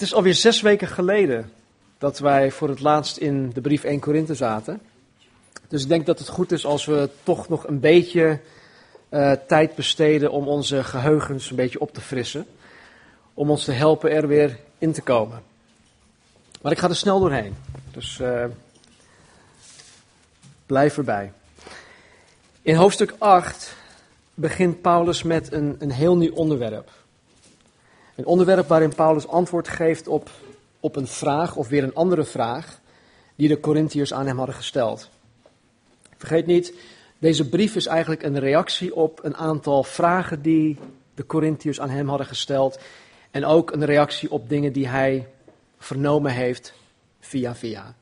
Het is alweer zes weken geleden dat wij voor het laatst in de brief 1 Korinthe zaten. Dus ik denk dat het goed is als we toch nog een beetje uh, tijd besteden om onze geheugens een beetje op te frissen. Om ons te helpen er weer in te komen. Maar ik ga er snel doorheen. Dus uh, blijf erbij. In hoofdstuk 8 begint Paulus met een, een heel nieuw onderwerp. Een onderwerp waarin Paulus antwoord geeft op, op een vraag of weer een andere vraag die de Corinthiërs aan hem hadden gesteld. Vergeet niet, deze brief is eigenlijk een reactie op een aantal vragen die de Corinthiërs aan hem hadden gesteld. En ook een reactie op dingen die hij vernomen heeft via via.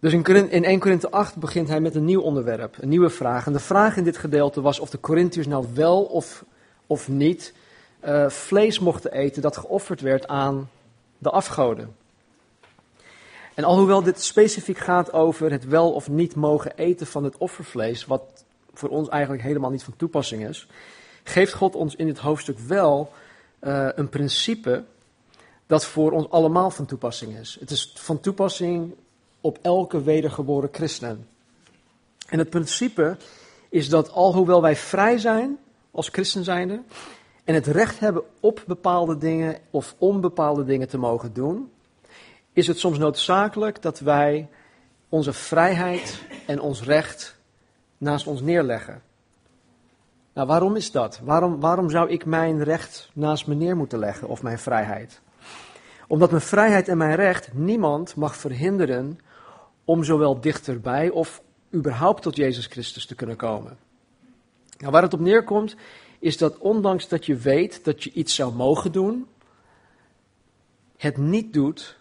Dus in, in 1 Korinthe 8 begint hij met een nieuw onderwerp, een nieuwe vraag. En de vraag in dit gedeelte was of de Corinthiërs nou wel of, of niet uh, vlees mochten eten dat geofferd werd aan de afgoden. En alhoewel dit specifiek gaat over het wel of niet mogen eten van het offervlees, wat voor ons eigenlijk helemaal niet van toepassing is, geeft God ons in dit hoofdstuk wel uh, een principe dat voor ons allemaal van toepassing is. Het is van toepassing op elke wedergeboren christen. En het principe is dat alhoewel wij vrij zijn als christen zijnde, en het recht hebben op bepaalde dingen of om bepaalde dingen te mogen doen, is het soms noodzakelijk dat wij onze vrijheid en ons recht naast ons neerleggen. Nou, waarom is dat? Waarom, waarom zou ik mijn recht naast me neer moeten leggen of mijn vrijheid? Omdat mijn vrijheid en mijn recht niemand mag verhinderen om zowel dichterbij of überhaupt tot Jezus Christus te kunnen komen. Nou, waar het op neerkomt is dat ondanks dat je weet dat je iets zou mogen doen, het niet doet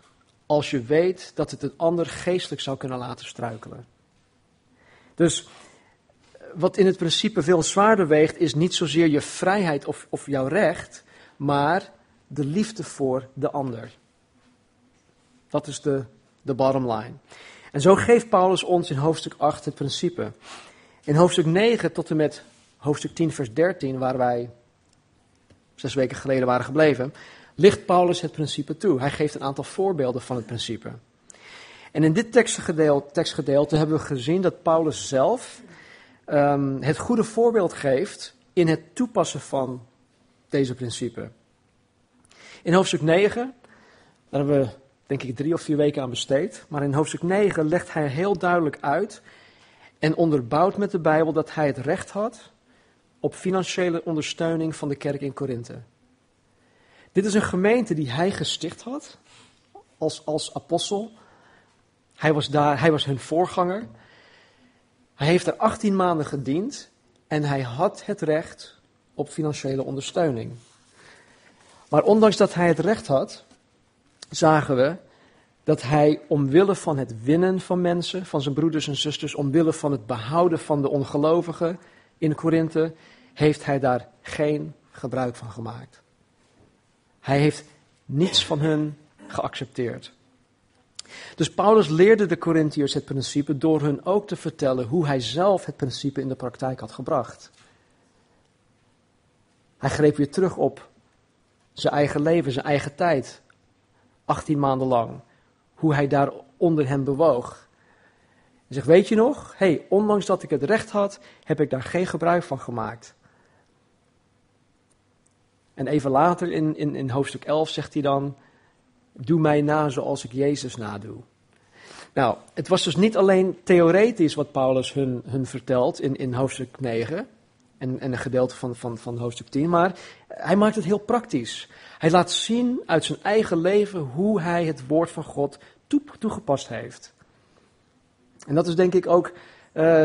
als je weet dat het een ander geestelijk zou kunnen laten struikelen. Dus wat in het principe veel zwaarder weegt, is niet zozeer je vrijheid of, of jouw recht, maar de liefde voor de ander. Dat is de, de bottom line. En zo geeft Paulus ons in hoofdstuk 8 het principe. In hoofdstuk 9 tot en met hoofdstuk 10, vers 13, waar wij zes weken geleden waren gebleven, ligt Paulus het principe toe. Hij geeft een aantal voorbeelden van het principe. En in dit tekstgedeelte, tekstgedeelte hebben we gezien dat Paulus zelf um, het goede voorbeeld geeft in het toepassen van deze principe. In hoofdstuk 9, daar hebben we denk ik drie of vier weken aan besteed, maar in hoofdstuk 9 legt hij heel duidelijk uit en onderbouwt met de Bijbel dat hij het recht had op financiële ondersteuning van de kerk in Korinthe. Dit is een gemeente die hij gesticht had als, als apostel. Hij was, daar, hij was hun voorganger. Hij heeft er 18 maanden gediend en hij had het recht op financiële ondersteuning. Maar ondanks dat hij het recht had, zagen we dat hij omwille van het winnen van mensen, van zijn broeders en zusters, omwille van het behouden van de ongelovigen, in Korinthe, heeft hij daar geen gebruik van gemaakt. Hij heeft niets van hun geaccepteerd. Dus Paulus leerde de Corinthiërs het principe door hun ook te vertellen hoe hij zelf het principe in de praktijk had gebracht. Hij greep weer terug op zijn eigen leven, zijn eigen tijd. 18 maanden lang. Hoe hij daar onder hem bewoog. Zegt, weet je nog? hey, ondanks dat ik het recht had, heb ik daar geen gebruik van gemaakt. En even later in, in, in hoofdstuk 11 zegt hij dan, doe mij na zoals ik Jezus nadoe. Nou, het was dus niet alleen theoretisch wat Paulus hun, hun vertelt in, in hoofdstuk 9 en, en een gedeelte van, van, van hoofdstuk 10, maar hij maakt het heel praktisch. Hij laat zien uit zijn eigen leven hoe hij het woord van God toegepast heeft. En dat is denk ik ook uh,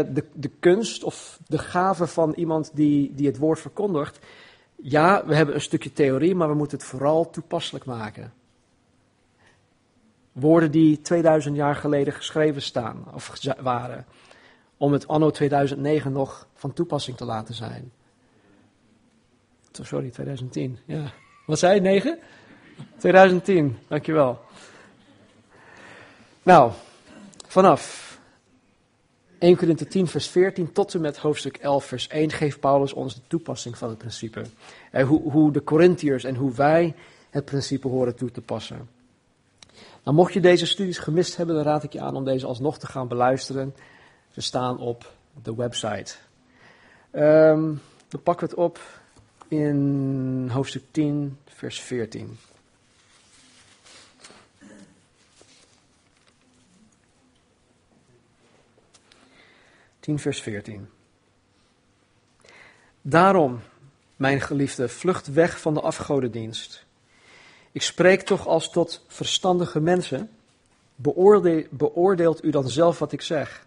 de, de kunst of de gave van iemand die, die het woord verkondigt. Ja, we hebben een stukje theorie, maar we moeten het vooral toepasselijk maken. Woorden die 2000 jaar geleden geschreven staan of waren, om het anno 2009 nog van toepassing te laten zijn. Sorry, 2010. Ja. Wat zei je, 9? 2010, dankjewel. Nou, vanaf 1 Korinthe 10, vers 14 tot en met hoofdstuk 11, vers 1 geeft Paulus ons de toepassing van het principe. hoe, hoe de Corinthiërs en hoe wij het principe horen toe te passen. Nou, mocht je deze studies gemist hebben, dan raad ik je aan om deze alsnog te gaan beluisteren. Ze staan op de website. Um, dan pakken we het op in hoofdstuk 10, vers 14. 10 vers 14. Daarom, mijn geliefde, vlucht weg van de afgodendienst. Ik spreek toch als tot verstandige mensen. beoordeelt u dan zelf wat ik zeg.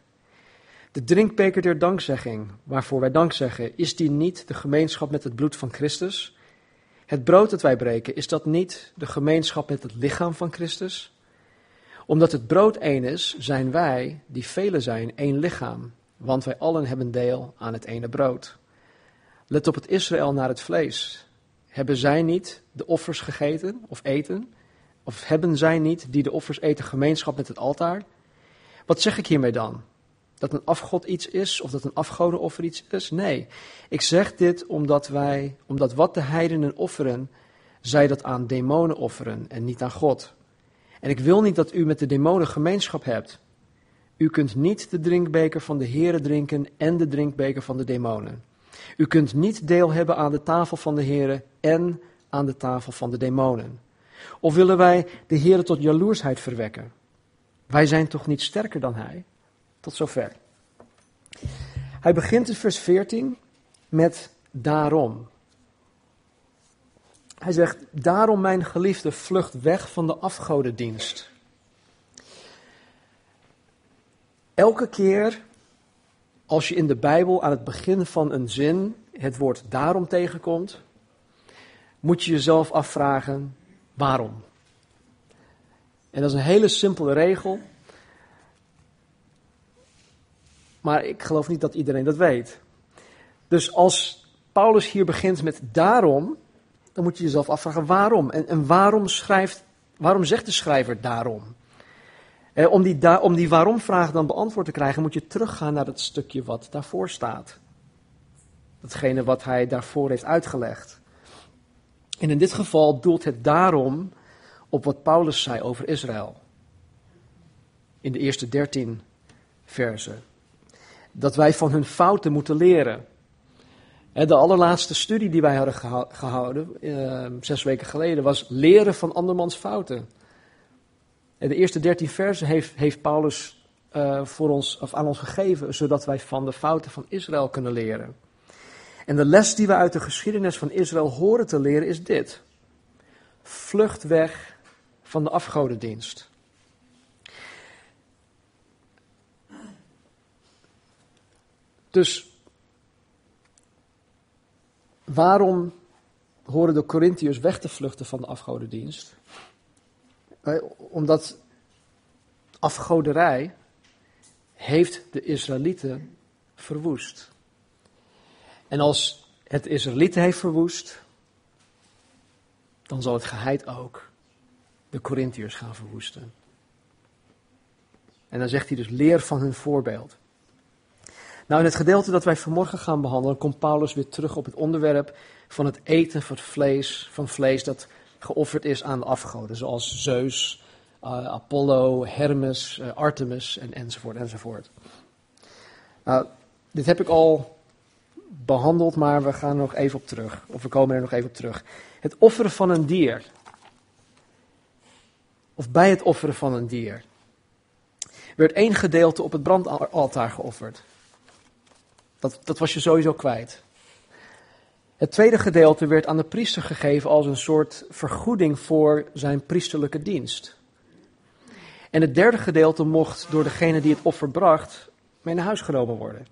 De drinkbeker der dankzegging, waarvoor wij dank zeggen, is die niet de gemeenschap met het bloed van Christus? Het brood dat wij breken, is dat niet de gemeenschap met het lichaam van Christus? Omdat het brood één is, zijn wij, die velen zijn, één lichaam, want wij allen hebben deel aan het ene brood. Let op het Israël naar het vlees. Hebben zij niet de offers gegeten of eten? Of hebben zij niet die de offers eten gemeenschap met het altaar? Wat zeg ik hiermee dan? Dat een afgod iets is of dat een afgodenoffer iets is? Nee, ik zeg dit omdat wij, omdat wat de heidenen offeren, zij dat aan demonen offeren en niet aan God. En ik wil niet dat u met de demonen gemeenschap hebt. U kunt niet de drinkbeker van de Here drinken en de drinkbeker van de demonen. U kunt niet deel hebben aan de tafel van de Here en aan de tafel van de demonen. Of willen wij de Here tot jaloersheid verwekken? Wij zijn toch niet sterker dan Hij? Tot zover. Hij begint in vers 14 met daarom. Hij zegt, daarom mijn geliefde vlucht weg van de afgodendienst. Elke keer als je in de Bijbel aan het begin van een zin het woord daarom tegenkomt, moet je jezelf afvragen waarom. En dat is een hele simpele regel. Maar ik geloof niet dat iedereen dat weet. Dus als Paulus hier begint met daarom, dan moet je jezelf afvragen waarom. En, en waarom, schrijft, waarom zegt de schrijver daarom? Eh, om, die om die waarom-vraag dan beantwoord te krijgen, moet je teruggaan naar het stukje wat daarvoor staat. Datgene wat hij daarvoor heeft uitgelegd. En in dit geval doelt het daarom op wat Paulus zei over Israël. In de eerste dertien versen. Dat wij van hun fouten moeten leren. De allerlaatste studie die wij hadden gehouden, eh, zes weken geleden, was leren van andermans fouten. De eerste dertien versen heeft, heeft Paulus uh, voor ons, of aan ons gegeven, zodat wij van de fouten van Israël kunnen leren. En de les die we uit de geschiedenis van Israël horen te leren is dit. Vlucht weg van de afgodendienst. Dus waarom horen de Corinthiërs weg te vluchten van de afgodendienst? Omdat afgoderij heeft de Israëlieten verwoest. En als het Israëlieten heeft verwoest, dan zal het geheid ook de Corinthiërs gaan verwoesten. En dan zegt hij dus, leer van hun voorbeeld. Nou, in het gedeelte dat wij vanmorgen gaan behandelen, komt Paulus weer terug op het onderwerp van het eten van vlees, van vlees dat geofferd is aan de afgoden, zoals Zeus, uh, Apollo, Hermes, uh, Artemis en, enzovoort enzovoort. Nou, dit heb ik al behandeld, maar we gaan er nog even op terug. Of we komen er nog even op terug. Het offeren van een dier. Of bij het offeren van een dier. Werd één gedeelte op het brandaltaar geofferd. Dat, dat was je sowieso kwijt. Het tweede gedeelte werd aan de priester gegeven als een soort vergoeding voor zijn priesterlijke dienst. En het derde gedeelte mocht door degene die het offer bracht mee naar huis genomen worden.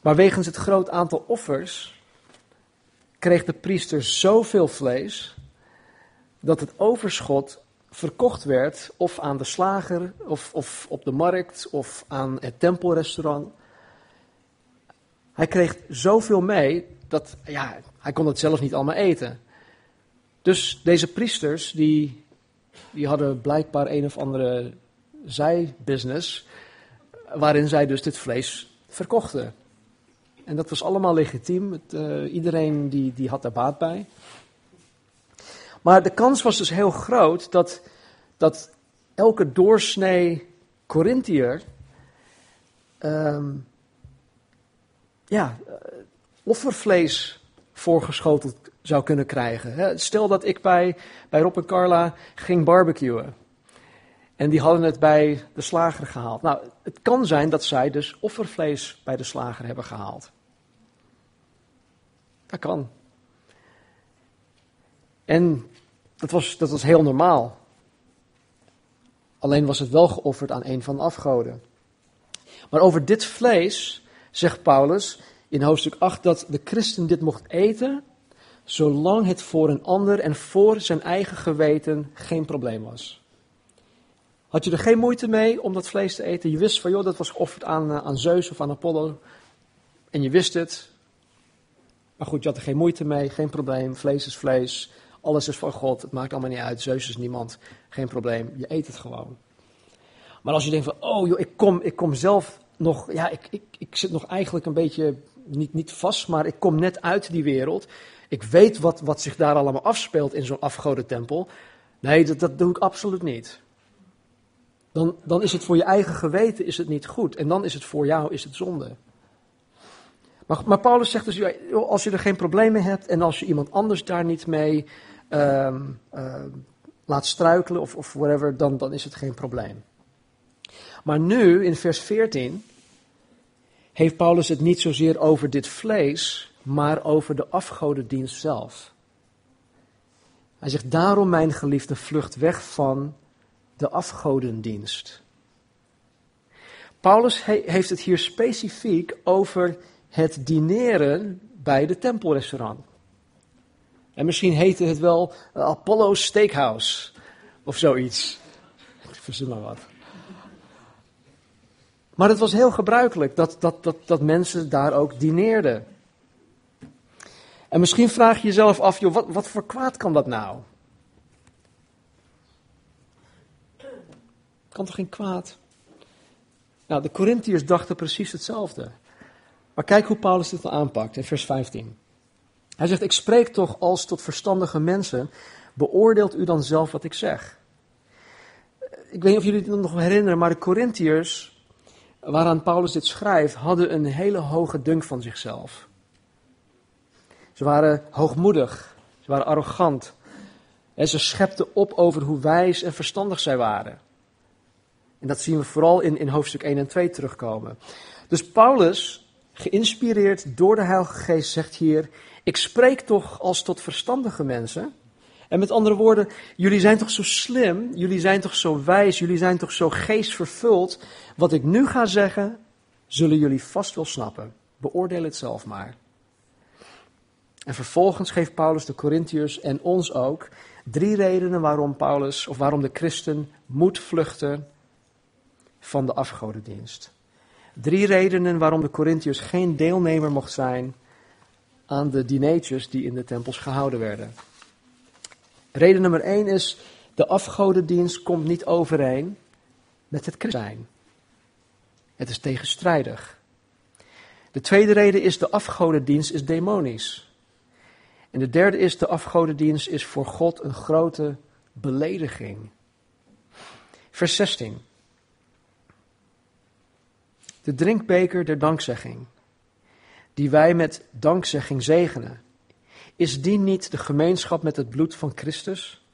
Maar wegens het groot aantal offers kreeg de priester zoveel vlees dat het overschot verkocht werd of aan de slager of, of op de markt of aan het tempelrestaurant. Hij kreeg zoveel mee dat ja, hij kon het zelf niet allemaal eten. Dus deze priesters, die, die hadden blijkbaar een of andere zijbusiness, waarin zij dus dit vlees verkochten. En dat was allemaal legitiem. Uh, iedereen die, die had daar baat bij. Maar de kans was dus heel groot dat, dat elke doorsnee Corinthiër um, ja, uh, offervlees voorgeschoteld zou kunnen krijgen. Stel dat ik bij, bij Rob en Carla ging barbecuen. En die hadden het bij de slager gehaald. Nou, het kan zijn dat zij dus offervlees bij de slager hebben gehaald. Dat kan. En dat was, dat was heel normaal. Alleen was het wel geofferd aan een van de afgoden. Maar over dit vlees zegt Paulus in hoofdstuk 8 dat de christen dit mocht eten, zolang het voor een ander en voor zijn eigen geweten geen probleem was. Had je er geen moeite mee om dat vlees te eten? Je wist van, joh, dat was geofferd aan, eh, aan Zeus of aan Apollo. En je wist het. Maar goed, je had er geen moeite mee, geen probleem. Vlees is vlees. Alles is van God. Het maakt allemaal niet uit. Zeus is niemand. Geen probleem. Je eet het gewoon. Maar als je denkt van, oh joh, ik kom, ik kom zelf nog, ja, ik, ik, ik zit nog eigenlijk een beetje, niet, niet vast, maar ik kom net uit die wereld. Ik weet wat, wat zich daar allemaal afspeelt in zo'n afgodentempel. Nee, dat, dat doe ik absoluut niet dan, dan is het voor je eigen geweten is het niet goed. En dan is het voor jou is het zonde. Maar, maar Paulus zegt dus, als je er geen probleem mee hebt en als je iemand anders daar niet mee uh, uh, laat struikelen of, of whatever, dan, dan is het geen probleem. Maar nu, in vers 14, heeft Paulus het niet zozeer over dit vlees, maar over de afgodendienst zelf. Hij zegt, daarom mijn geliefde vlucht weg van de afgodendienst. Paulus heeft het hier specifiek over het dineren bij de tempelrestaurant. En misschien heette het wel Apollo Steakhouse of zoiets. Ik verzin maar wat. Maar het was heel gebruikelijk dat, dat, dat, dat mensen daar ook dineerden. En misschien vraag je jezelf af, joh, wat, wat voor kwaad kan dat nou? Kan toch geen kwaad? Nou, de Corinthiërs dachten precies hetzelfde. Maar kijk hoe Paulus dit aanpakt in vers 15. Hij zegt, ik spreek toch als tot verstandige mensen, beoordeelt u dan zelf wat ik zeg. Ik weet niet of jullie het nog herinneren, maar de Corinthiërs, waaraan Paulus dit schrijft, hadden een hele hoge dunk van zichzelf. Ze waren hoogmoedig, ze waren arrogant. En ze schepten op over hoe wijs en verstandig zij waren. En dat zien we vooral in, in hoofdstuk 1 en 2 terugkomen. Dus Paulus, geïnspireerd door de Heilige Geest, zegt hier: Ik spreek toch als tot verstandige mensen. En met andere woorden, jullie zijn toch zo slim, jullie zijn toch zo wijs, jullie zijn toch zo geestvervuld. Wat ik nu ga zeggen, zullen jullie vast wel snappen. Beoordeel het zelf maar. En vervolgens geeft Paulus de Corinthiërs en ons ook drie redenen waarom Paulus of waarom de christen moet vluchten van de afgodendienst. Drie redenen waarom de Corinthiërs geen deelnemer mocht zijn aan de dineetjes die in de tempels gehouden werden. Reden nummer één is, de afgodendienst komt niet overeen met het christen zijn. Het is tegenstrijdig. De tweede reden is, de afgodendienst is demonisch. En de derde is, de afgodendienst is voor God een grote belediging. Vers 16 de drinkbeker der dankzegging, die wij met dankzegging zegenen. Is die niet de gemeenschap met het bloed van Christus?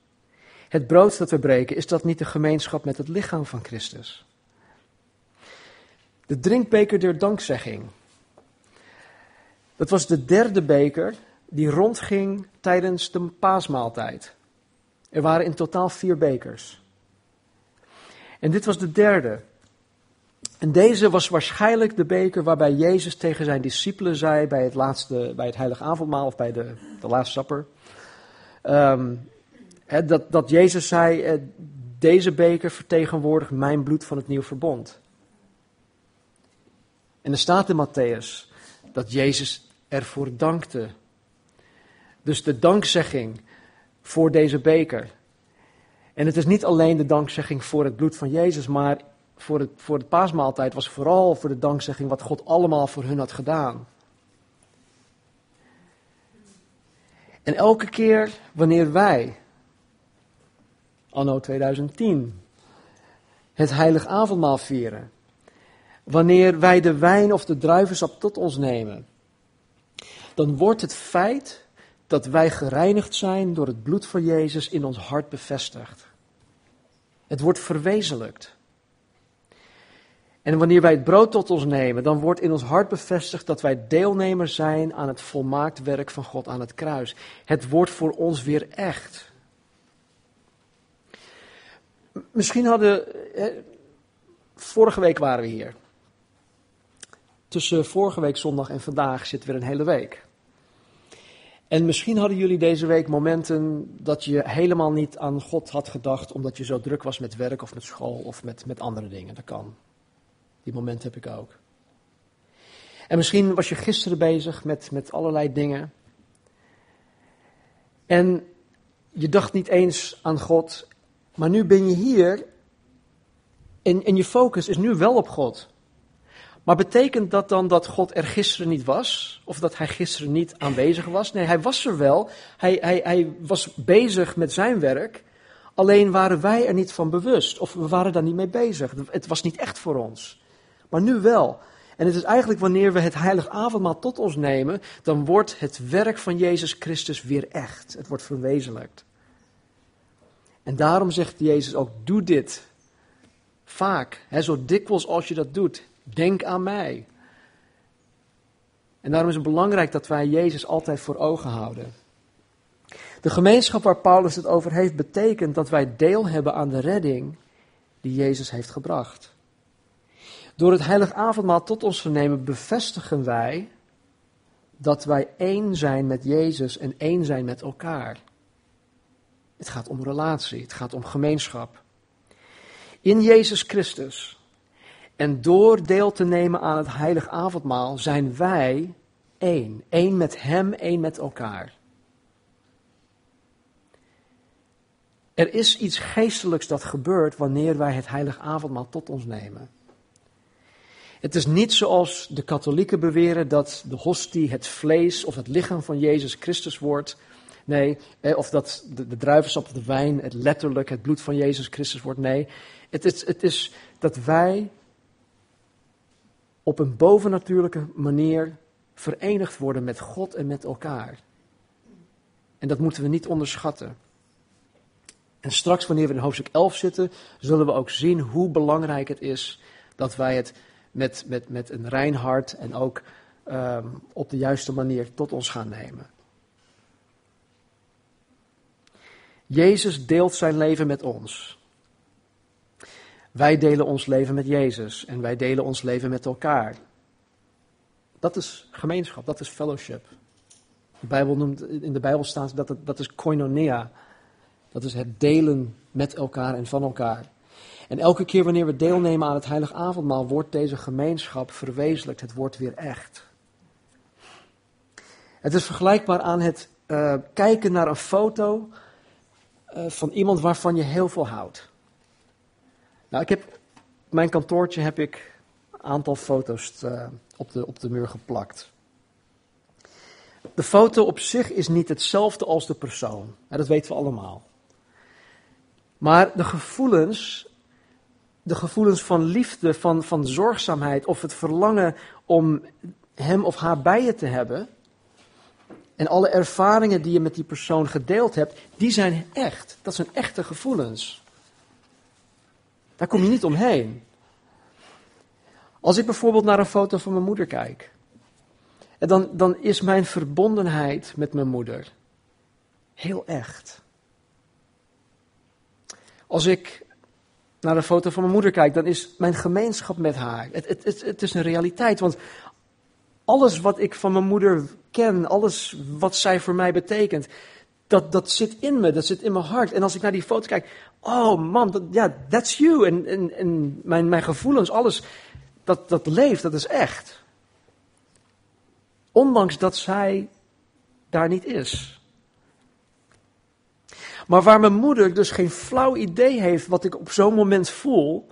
Het brood dat we breken, is dat niet de gemeenschap met het lichaam van Christus? De drinkbeker der dankzegging. Dat was de derde beker die rondging tijdens de paasmaaltijd. Er waren in totaal vier bekers. En dit was de derde. En deze was waarschijnlijk de beker waarbij Jezus tegen zijn discipelen zei bij het, laatste, bij het heilige avondmaal of bij de, de Last Supper. Um, dat, dat Jezus zei, deze beker vertegenwoordigt mijn bloed van het nieuw verbond. En er staat in Matthäus dat Jezus ervoor dankte. Dus de dankzegging voor deze beker. En het is niet alleen de dankzegging voor het bloed van Jezus, maar voor, het, voor de paasmaaltijd was vooral voor de dankzegging wat God allemaal voor hun had gedaan. En elke keer wanneer wij, anno 2010, het heilige avondmaal vieren, wanneer wij de wijn of de druivensap tot ons nemen, dan wordt het feit dat wij gereinigd zijn door het bloed van Jezus in ons hart bevestigd. Het wordt verwezenlijkt. En wanneer wij het brood tot ons nemen, dan wordt in ons hart bevestigd dat wij deelnemers zijn aan het volmaakt werk van God aan het kruis. Het wordt voor ons weer echt. Misschien hadden. vorige week waren we hier. Tussen vorige week zondag en vandaag zit weer een hele week. En misschien hadden jullie deze week momenten dat je helemaal niet aan God had gedacht, omdat je zo druk was met werk of met school of met, met andere dingen. Dat kan. Die momenten heb ik ook. En misschien was je gisteren bezig met, met allerlei dingen. En je dacht niet eens aan God, maar nu ben je hier en, en je focus is nu wel op God. Maar betekent dat dan dat God er gisteren niet was? Of dat hij gisteren niet aanwezig was? Nee, hij was er wel. Hij, hij, hij was bezig met zijn werk. Alleen waren wij er niet van bewust. Of we waren daar niet mee bezig. Het was niet echt voor ons. Maar nu wel. En het is eigenlijk wanneer we het heilig avondmaal tot ons nemen, dan wordt het werk van Jezus Christus weer echt. Het wordt verwezenlijkt. En daarom zegt Jezus ook, doe dit. Vaak, hè, zo dikwijls als je dat doet, Denk aan mij. En daarom is het belangrijk dat wij Jezus altijd voor ogen houden. De gemeenschap waar Paulus het over heeft, betekent dat wij deel hebben aan de redding die Jezus heeft gebracht. Door het heilig avondmaal tot ons te nemen, bevestigen wij dat wij één zijn met Jezus en één zijn met elkaar. Het gaat om relatie, het gaat om gemeenschap. In Jezus Christus en door deel te nemen aan het heilig avondmaal zijn wij één. Eén met Hem, één met elkaar. Er is iets geestelijks dat gebeurt wanneer wij het heilig avondmaal tot ons nemen. Het is niet zoals de katholieken beweren dat de hostie het vlees of het lichaam van Jezus Christus wordt. Nee, of dat de, de druivensap of de wijn het letterlijk het bloed van Jezus Christus wordt. Nee, het is, het is dat wij op een bovennatuurlijke manier verenigd worden met God en met elkaar. En dat moeten we niet onderschatten. En straks, wanneer we in hoofdstuk 11 zitten, zullen we ook zien hoe belangrijk het is dat wij het met, met, met een rein hart en ook um, op de juiste manier tot ons gaan nemen. Jezus deelt zijn leven met ons. Wij delen ons leven met Jezus en wij delen ons leven met elkaar. Dat is gemeenschap, dat is fellowship. De Bijbel noemt, in de Bijbel staat dat het, dat is koinonia. Dat is het delen met elkaar en van elkaar. En elke keer wanneer we deelnemen aan het heilig avondmaal, wordt deze gemeenschap verwezenlijkt. Het wordt weer echt. Het is vergelijkbaar aan het uh, kijken naar een foto uh, van iemand waarvan je heel veel houdt. Nou, ik heb, mijn kantoortje heb ik een aantal foto's uh, op, de, op de muur geplakt. De foto op zich is niet hetzelfde als de persoon. dat weten we allemaal. Maar de gevoelens, de gevoelens van liefde, van, van zorgzaamheid of het verlangen om hem of haar bij je te hebben. En alle ervaringen die je met die persoon gedeeld hebt, die zijn echt. Dat zijn echte gevoelens. Daar kom je niet omheen. Als ik bijvoorbeeld naar een foto van mijn moeder kijk, dan, dan is mijn verbondenheid met mijn moeder heel echt. Als ik naar een foto van mijn moeder kijk, dan is mijn gemeenschap met haar. Het, het, het, het is een realiteit, want alles wat ik van mijn moeder ken, alles wat zij voor mij betekent, dat, dat zit in me, dat zit in mijn hart. En als ik naar die foto kijk, oh man, ja, that's you. En, en, en mijn, mijn gevoelens, alles, dat, dat leeft, dat is echt. Ondanks dat zij daar niet is. Maar waar mijn moeder dus geen flauw idee heeft wat ik op zo'n moment voel,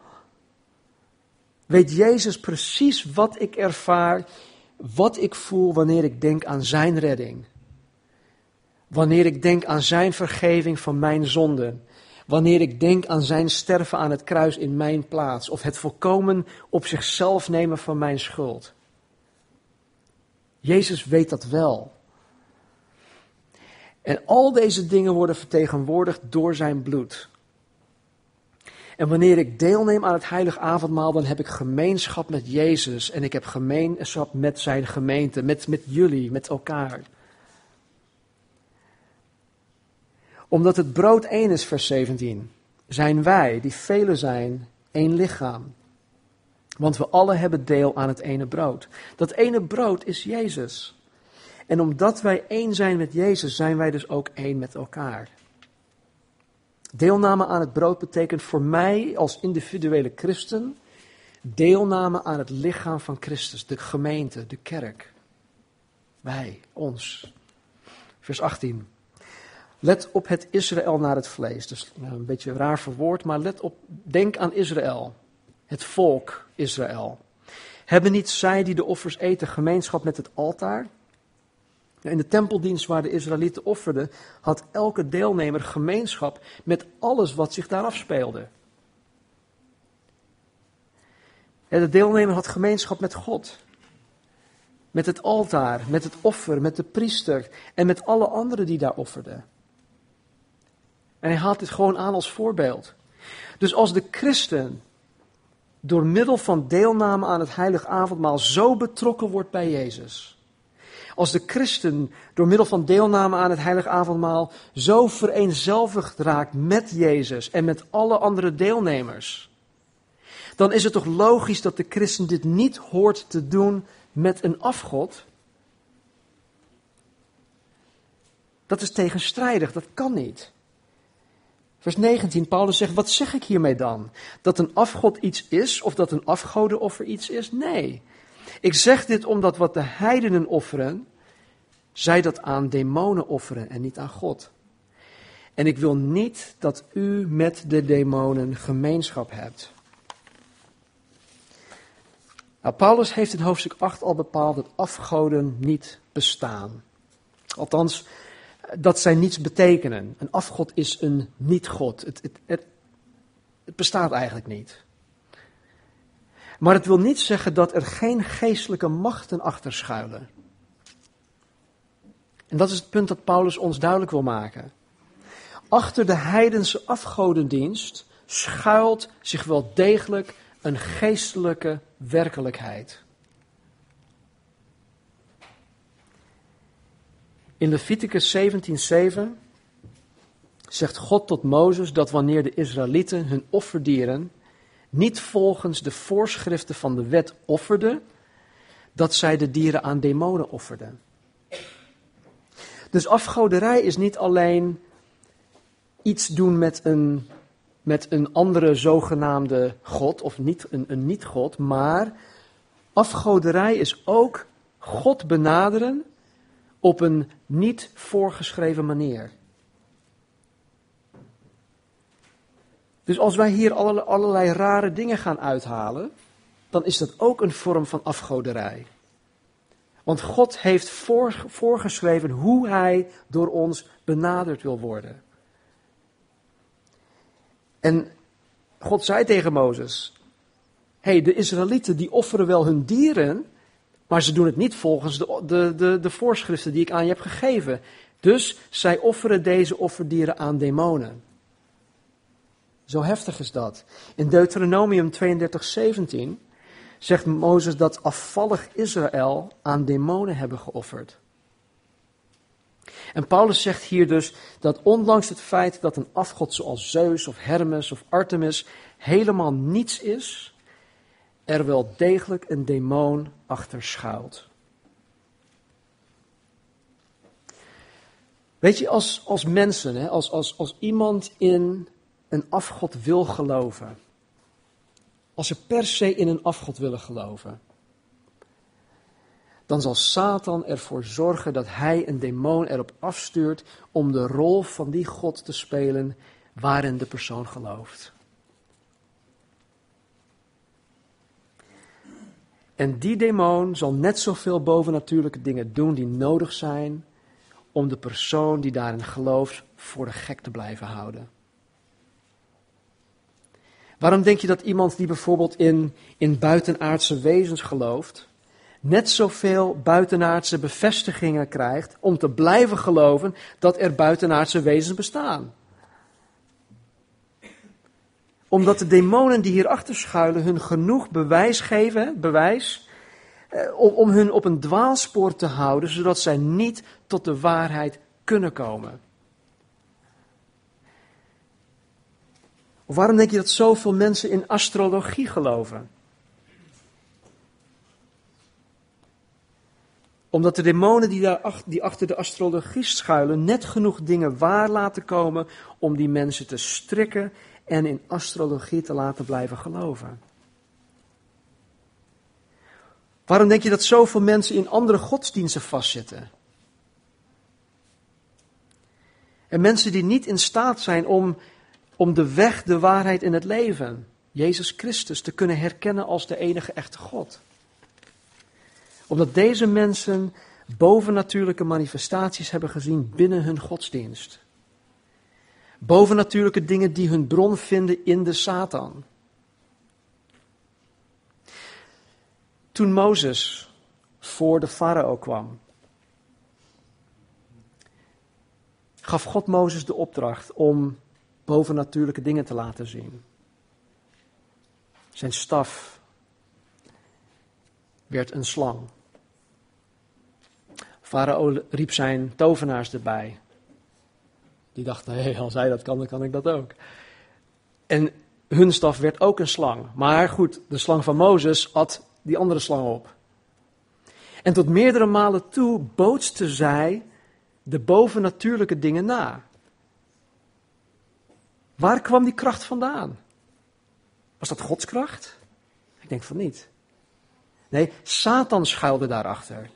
weet Jezus precies wat ik ervaar, wat ik voel wanneer ik denk aan zijn redding. Wanneer ik denk aan zijn vergeving van mijn zonden. Wanneer ik denk aan zijn sterven aan het kruis in mijn plaats. Of het volkomen op zichzelf nemen van mijn schuld. Jezus weet dat wel. En al deze dingen worden vertegenwoordigd door zijn bloed. En wanneer ik deelneem aan het heilig avondmaal, dan heb ik gemeenschap met Jezus en ik heb gemeenschap met zijn gemeente, met, met jullie, met elkaar. Omdat het brood één is, vers 17, zijn wij, die velen zijn, één lichaam. Want we alle hebben deel aan het ene brood. Dat ene brood is Jezus. En omdat wij één zijn met Jezus, zijn wij dus ook één met elkaar. Deelname aan het brood betekent voor mij als individuele christen deelname aan het lichaam van Christus, de gemeente, de kerk. Wij, ons. Vers 18. Let op het Israël naar het vlees. Dus een beetje raar verwoord, maar let op, denk aan Israël. Het volk Israël. Hebben niet zij die de offers eten gemeenschap met het altaar? In de tempeldienst waar de Israëlieten offerden, had elke deelnemer gemeenschap met alles wat zich daar afspeelde. de deelnemer had gemeenschap met God. Met het altaar, met het offer, met de priester en met alle anderen die daar offerden. En hij haalt dit gewoon aan als voorbeeld. Dus als de christen door middel van deelname aan het heilig avondmaal zo betrokken wordt bij Jezus als de christen door middel van deelname aan het heilige avondmaal zo vereenzelvigd raakt met Jezus en met alle andere deelnemers, dan is het toch logisch dat de christen dit niet hoort te doen met een afgod? Dat is tegenstrijdig, dat kan niet. Vers 19, Paulus zegt, wat zeg ik hiermee dan? Dat een afgod iets is of dat een afgodenoffer iets is? Nee. Ik zeg dit omdat wat de heidenen offeren, zij dat aan demonen offeren en niet aan God. En ik wil niet dat u met de demonen gemeenschap hebt. Nou, Paulus heeft in hoofdstuk 8 al bepaald dat afgoden niet bestaan. Althans, dat zij niets betekenen. Een afgod is een niet-god. Het, het, het, het bestaat eigenlijk niet. Maar het wil niet zeggen dat er geen geestelijke machten achter schuilen. En dat is het punt dat Paulus ons duidelijk wil maken. Achter de heidense afgodendienst schuilt zich wel degelijk een geestelijke werkelijkheid. In Leviticus 17:7 zegt God tot Mozes dat wanneer de Israëlieten hun offerdieren niet volgens de voorschriften van de wet offerden, dat zij de dieren aan demonen offerden. Dus afgoderij is niet alleen iets doen met een, met een andere zogenaamde God, of niet, een, een niet-God, maar afgoderij is ook God benaderen op een niet voorgeschreven manier. Dus als wij hier allerlei, allerlei rare dingen gaan uithalen, dan is dat ook een vorm van afgoderij. Want God heeft voorgeschreven hoe hij door ons benaderd wil worden. En God zei tegen Mozes: hey, de Israëlieten die offeren wel hun dieren, maar ze doen het niet volgens de, de, de, de voorschriften die ik aan je heb gegeven. Dus zij offeren deze offerdieren aan demonen. Zo heftig is dat. In Deuteronomium 32, 17 zegt Mozes dat afvallig Israël aan demonen hebben geofferd. En Paulus zegt hier dus dat ondanks het feit dat een afgod zoals Zeus of Hermes of Artemis helemaal niets is, er wel degelijk een demon achter schuilt. Weet je, als, als mensen, hè, als, als, als iemand in een afgod wil geloven, als ze per se in een afgod willen geloven, dan zal Satan ervoor zorgen dat hij een demon erop afstuurt om de rol van die God te spelen waarin de persoon gelooft. En die demon zal net zoveel bovennatuurlijke dingen doen die nodig zijn om de persoon die daarin gelooft voor de gek te blijven houden. Waarom denk je dat iemand die bijvoorbeeld in, in buitenaardse wezens gelooft, net zoveel buitenaardse bevestigingen krijgt om te blijven geloven dat er buitenaardse wezens bestaan? Omdat de demonen die hierachter schuilen hun genoeg bewijs geven, bewijs, eh, om, om hun op een dwaalspoor te houden, zodat zij niet tot de waarheid kunnen komen. Of waarom denk je dat zoveel mensen in astrologie geloven? Omdat de demonen die, daar, die achter de astrologie schuilen net genoeg dingen waar laten komen om die mensen te strikken en in astrologie te laten blijven geloven. Waarom denk je dat zoveel mensen in andere godsdiensten vastzitten? En mensen die niet in staat zijn om, om de weg, de waarheid in het leven, Jezus Christus, te kunnen herkennen als de enige echte God. Omdat deze mensen bovennatuurlijke manifestaties hebben gezien binnen hun godsdienst. Bovennatuurlijke dingen die hun bron vinden in de Satan. Toen Mozes voor de farao kwam, gaf God Mozes de opdracht om bovennatuurlijke dingen te laten zien. Zijn staf werd een slang. Farao riep zijn tovenaars erbij. Die dachten, hé, als hij dat kan, dan kan ik dat ook. En hun staf werd ook een slang. Maar goed, de slang van Mozes at die andere slang op. En tot meerdere malen toe bootste zij de bovennatuurlijke dingen na. Waar kwam die kracht vandaan? Was dat Gods kracht? Ik denk van niet. Nee, Satan schuilde daarachter.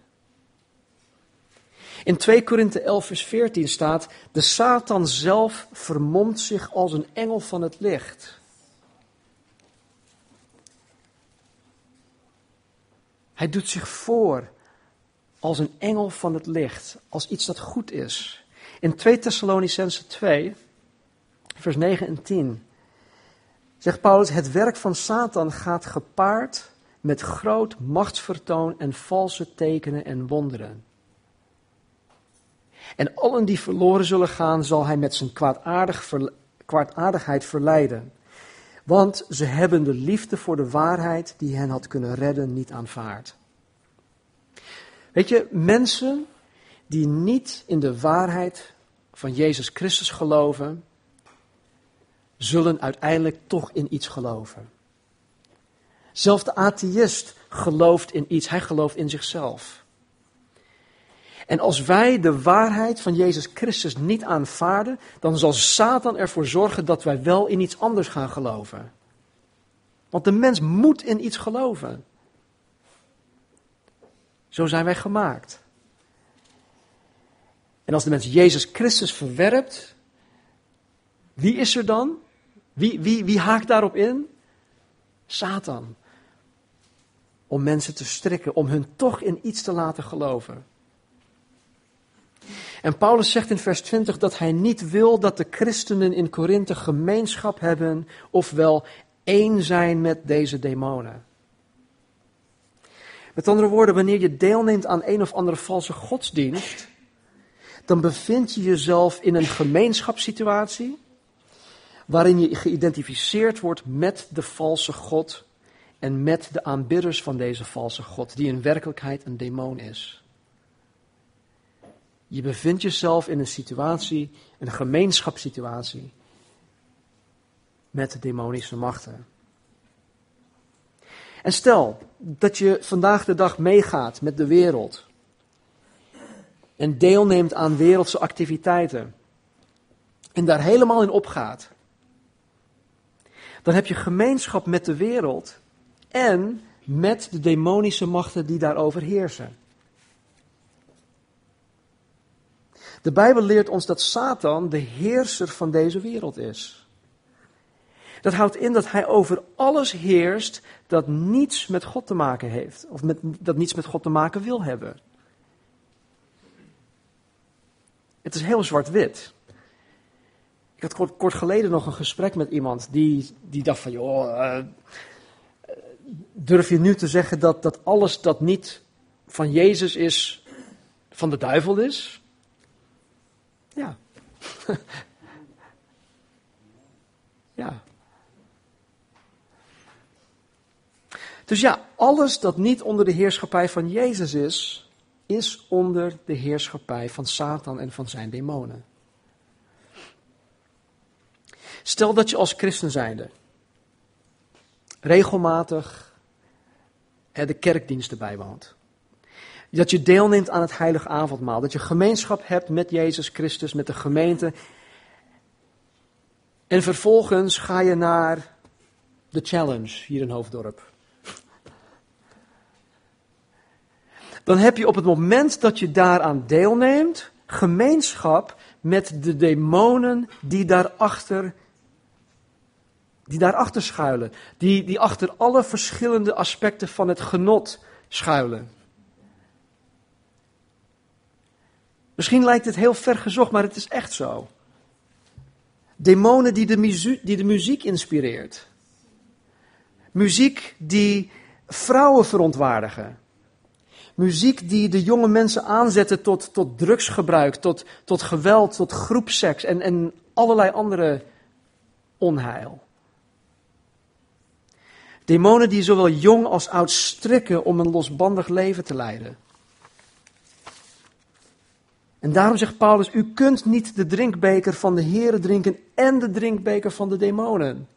In 2 Korinthe 11 vers 14 staat, de Satan zelf vermomt zich als een engel van het licht. Hij doet zich voor als een engel van het licht, als iets dat goed is. In 2 Thessalonicense 2, vers 9 en 10, zegt Paulus, het werk van Satan gaat gepaard met groot machtsvertoon en valse tekenen en wonderen. En allen die verloren zullen gaan, zal hij met zijn kwaadaardig kwaadaardigheid verleiden. Want ze hebben de liefde voor de waarheid die hen had kunnen redden niet aanvaard. Weet je, mensen die niet in de waarheid van Jezus Christus geloven, zullen uiteindelijk toch in iets geloven. Zelfs de atheïst gelooft in iets, hij gelooft in zichzelf. En als wij de waarheid van Jezus Christus niet aanvaarden, dan zal Satan ervoor zorgen dat wij wel in iets anders gaan geloven. Want de mens moet in iets geloven. Zo zijn wij gemaakt. En als de mens Jezus Christus verwerpt, wie is er dan? Wie, wie, wie haakt daarop in? Satan. Om mensen te strikken, om hun toch in iets te laten geloven. En Paulus zegt in vers 20 dat hij niet wil dat de christenen in Korinthe gemeenschap hebben, ofwel één zijn met deze demonen. Met andere woorden, wanneer je deelneemt aan een of andere valse godsdienst, dan bevind je jezelf in een gemeenschapssituatie waarin je geïdentificeerd wordt met de valse God en met de aanbidders van deze valse God, die in werkelijkheid een demon is. Je bevindt jezelf in een situatie, een gemeenschapssituatie, met demonische machten. En stel dat je vandaag de dag meegaat met de wereld en deelneemt aan wereldse activiteiten en daar helemaal in opgaat, dan heb je gemeenschap met de wereld en met de demonische machten die daarover heersen. De Bijbel leert ons dat Satan de heerser van deze wereld is. Dat houdt in dat hij over alles heerst dat niets met God te maken heeft, of met, dat niets met God te maken wil hebben. Het is heel zwart-wit. Ik had kort, kort, geleden nog een gesprek met iemand die, die dacht van, joh, uh, durf je nu te zeggen dat, dat alles dat niet van Jezus is, van de duivel is? Ja. ja. Dus ja, alles dat niet onder de heerschappij van Jezus is, is onder de heerschappij van Satan en van zijn demonen. Stel dat je als christen zijnde regelmatig de kerkdiensten bijwoont. Dat je deelneemt aan het heilige avondmaal. Dat je gemeenschap hebt met Jezus Christus, met de gemeente. En vervolgens ga je naar de challenge hier in Hoofddorp. Dan heb je op het moment dat je daaraan deelneemt, gemeenschap met de demonen die daarachter die daarachter schuilen. Die, die achter alle verschillende aspecten van het genot schuilen. Misschien lijkt het heel ver gezocht, maar het is echt zo. Demonen die de, muziek, die de muziek inspireert. Muziek die vrouwen verontwaardigen. Muziek die de jonge mensen aanzetten tot, tot drugsgebruik, tot, tot geweld, tot groepseks en, en allerlei andere onheil. Demonen die zowel jong als oud strikken om een losbandig leven te leiden. En daarom zegt Paulus: U kunt niet de drinkbeker van de Here drinken en de drinkbeker van de demonen.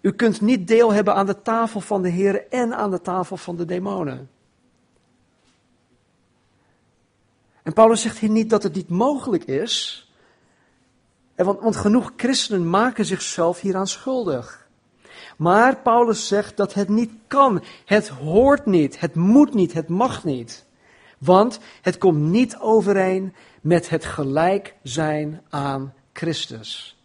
U kunt niet deel hebben aan de tafel van de Here en aan de tafel van de demonen. En Paulus zegt hier niet dat het niet mogelijk is. Want, want genoeg christenen maken zichzelf hieraan schuldig. Maar Paulus zegt dat het niet kan. Het hoort niet. Het moet niet. Het mag niet. Want het komt niet overeen met het gelijk zijn aan Christus.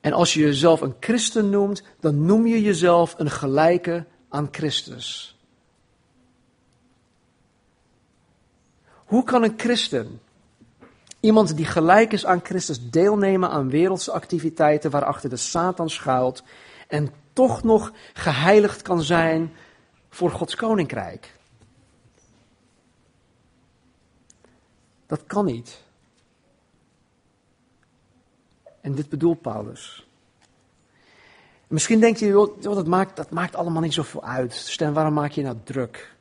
En als je jezelf een christen noemt, dan noem je jezelf een gelijke aan Christus. Hoe kan een christen Iemand die gelijk is aan Christus deelnemen aan wereldse activiteiten waarachter de Satan schuilt en toch nog geheiligd kan zijn voor Gods koninkrijk. Dat kan niet. En dit bedoelt Paulus. Misschien denk je, joh, dat, maakt, dat maakt allemaal niet zoveel uit. Stem, waarom maak je nou druk?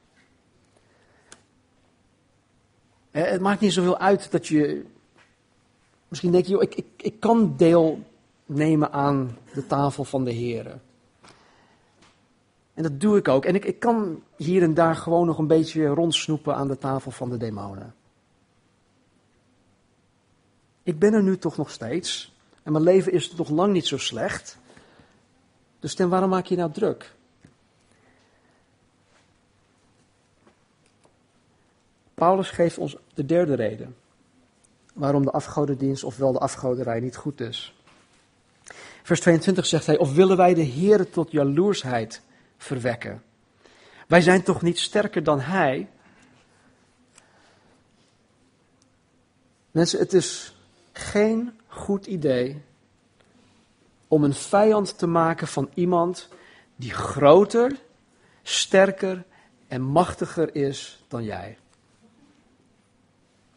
Eh, het maakt niet zoveel uit dat je. Misschien denk je, ik, ik, ik kan deelnemen aan de tafel van de Heer. En dat doe ik ook. En ik, ik kan hier en daar gewoon nog een beetje rondsnoepen aan de tafel van de demonen. Ik ben er nu toch nog steeds. En mijn leven is nog lang niet zo slecht. Dus ten waarom maak je nou druk? Paulus geeft ons de derde reden waarom de afgodendienst, ofwel de afgoderij, niet goed is. Vers 22 zegt hij, of willen wij de Heer tot jaloersheid verwekken? Wij zijn toch niet sterker dan Hij? Mensen, het is geen goed idee om een vijand te maken van iemand die groter, sterker en machtiger is dan jij.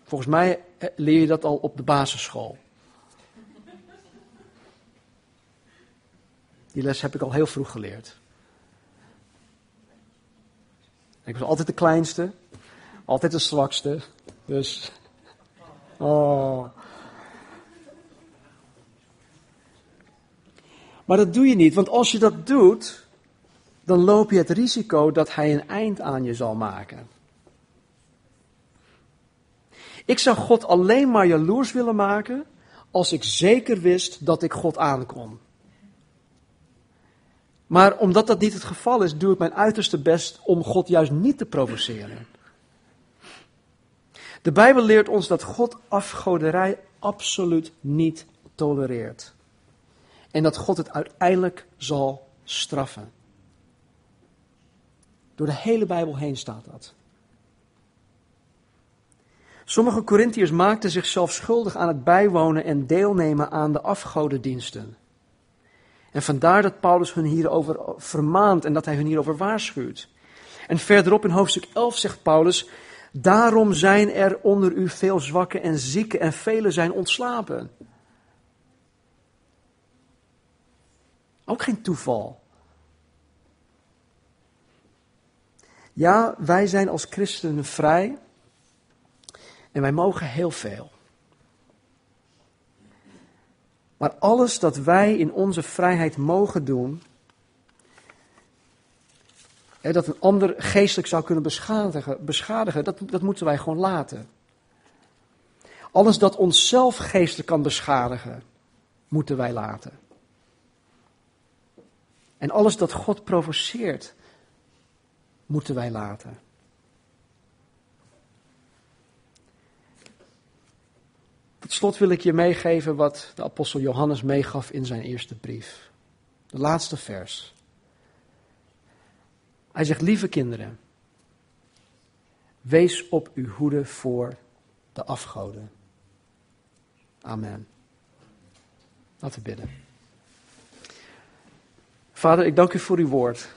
Volgens mij eh, leer je dat al op de basisschool. Die les heb ik al heel vroeg geleerd. Ik was altijd de kleinste, altijd de zwakste. Dus. Oh. Maar dat doe je niet, want als je dat doet, dan loop je het risico dat hij een eind aan je zal maken. Ik zou God alleen maar jaloers willen maken als ik zeker wist dat ik God aankon. Maar omdat dat niet het geval is, doe ik mijn uiterste best om God juist niet te provoceren. De Bijbel leert ons dat God afgoderij absoluut niet tolereert. En dat God het uiteindelijk zal straffen. Door de hele Bijbel heen staat dat. Sommige Corinthiërs maakten zichzelf schuldig aan het bijwonen en deelnemen aan de afgodendiensten. En vandaar dat Paulus hun hierover vermaant en dat hij hun hierover waarschuwt. En verderop in hoofdstuk 11 zegt Paulus: Daarom zijn er onder u veel zwakken en zieken en velen zijn ontslapen. Ook geen toeval. Ja, wij zijn als christenen vrij en wij mogen heel veel. Maar alles dat wij in onze vrijheid mogen doen, hè, dat een ander geestelijk zou kunnen beschadigen, beschadigen dat, dat moeten wij gewoon laten. Alles dat onszelf geestelijk kan beschadigen, moeten wij laten. En alles dat God provoceert, moeten wij laten. Slot wil ik je meegeven wat de apostel Johannes meegaf in zijn eerste brief. De laatste vers. Hij zegt, lieve kinderen, wees op uw hoede voor de afgoden. Amen. Laten we bidden. Vader, ik dank u voor uw woord.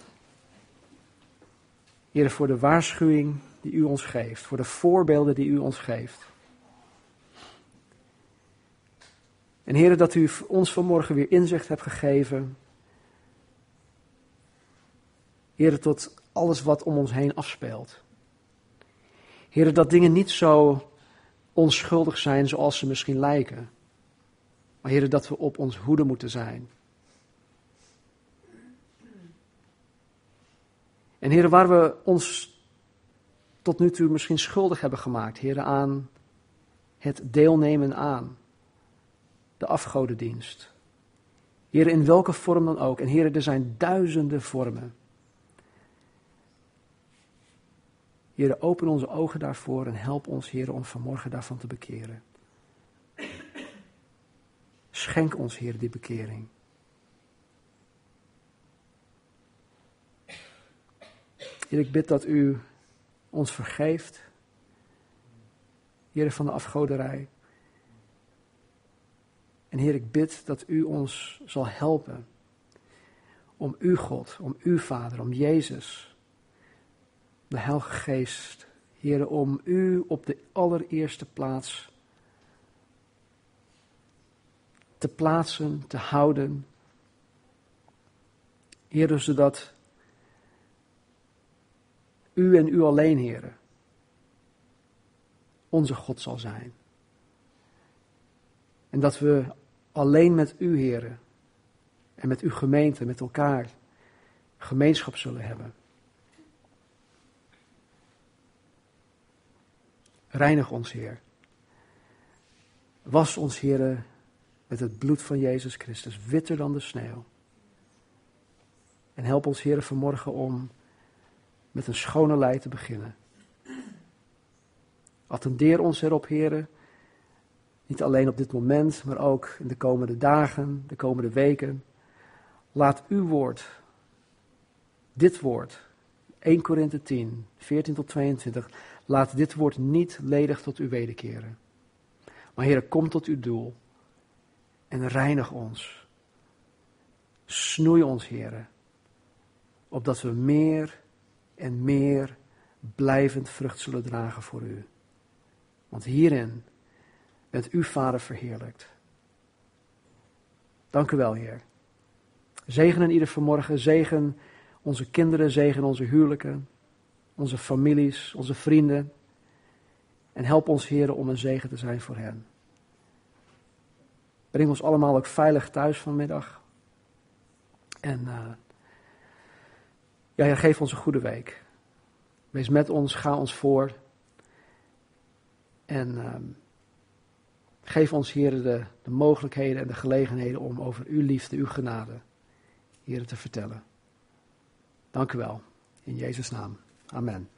Heer, voor de waarschuwing die u ons geeft, voor de voorbeelden die u ons geeft. En Heer, dat u ons vanmorgen weer inzicht hebt gegeven. Heer, tot alles wat om ons heen afspeelt. Heer, dat dingen niet zo onschuldig zijn zoals ze misschien lijken. Maar Heer, dat we op ons hoede moeten zijn. En heren, waar we ons tot nu toe misschien schuldig hebben gemaakt, heren, aan het deelnemen aan de afgodendienst. Heren, in welke vorm dan ook. En heren, er zijn duizenden vormen. Heren, open onze ogen daarvoor en help ons, heren, om vanmorgen daarvan te bekeren. Schenk ons, heren, die bekering. Heer, ik bid dat u ons vergeeft. Heer van de afgoderij. En Heer, ik bid dat u ons zal helpen om uw God, om uw Vader, om Jezus, de Heilige Geest, Heer, om u op de allereerste plaats te plaatsen, te houden. Heer, zodat u en u alleen, heren, onze God zal zijn. En dat we alleen met u, heren, en met uw gemeente, met elkaar, gemeenschap zullen hebben. Reinig ons, Heer. Was ons, Heer, met het bloed van Jezus Christus, witter dan de sneeuw. En help ons, Heer, vanmorgen om met een schone lei te beginnen. Attendeer ons erop, heren. Niet alleen op dit moment, maar ook in de komende dagen, de komende weken. Laat uw woord, dit woord, 1 Korinthe 10, 14 tot 22, laat dit woord niet ledig tot u wederkeren. Maar heren, kom tot uw doel en reinig ons. Snoei ons, heren, opdat we meer en meer blijvend vrucht zullen dragen voor u. Want hierin bent u, Vader, verheerlijkt. Dank u wel, Heer. Zegen ieder vanmorgen, zegen onze kinderen, zegen onze huwelijken, onze families, onze vrienden. En help ons, Heer, om een zegen te zijn voor hen. Breng ons allemaal ook veilig thuis vanmiddag. En uh, ja, Heer, geef ons een goede week. Wees met ons, ga ons voor. En uh, geef ons, Heer, de, de mogelijkheden en de gelegenheden om over uw liefde, uw genade, Heer, te vertellen. Dank u wel. In Jezus' naam. Amen.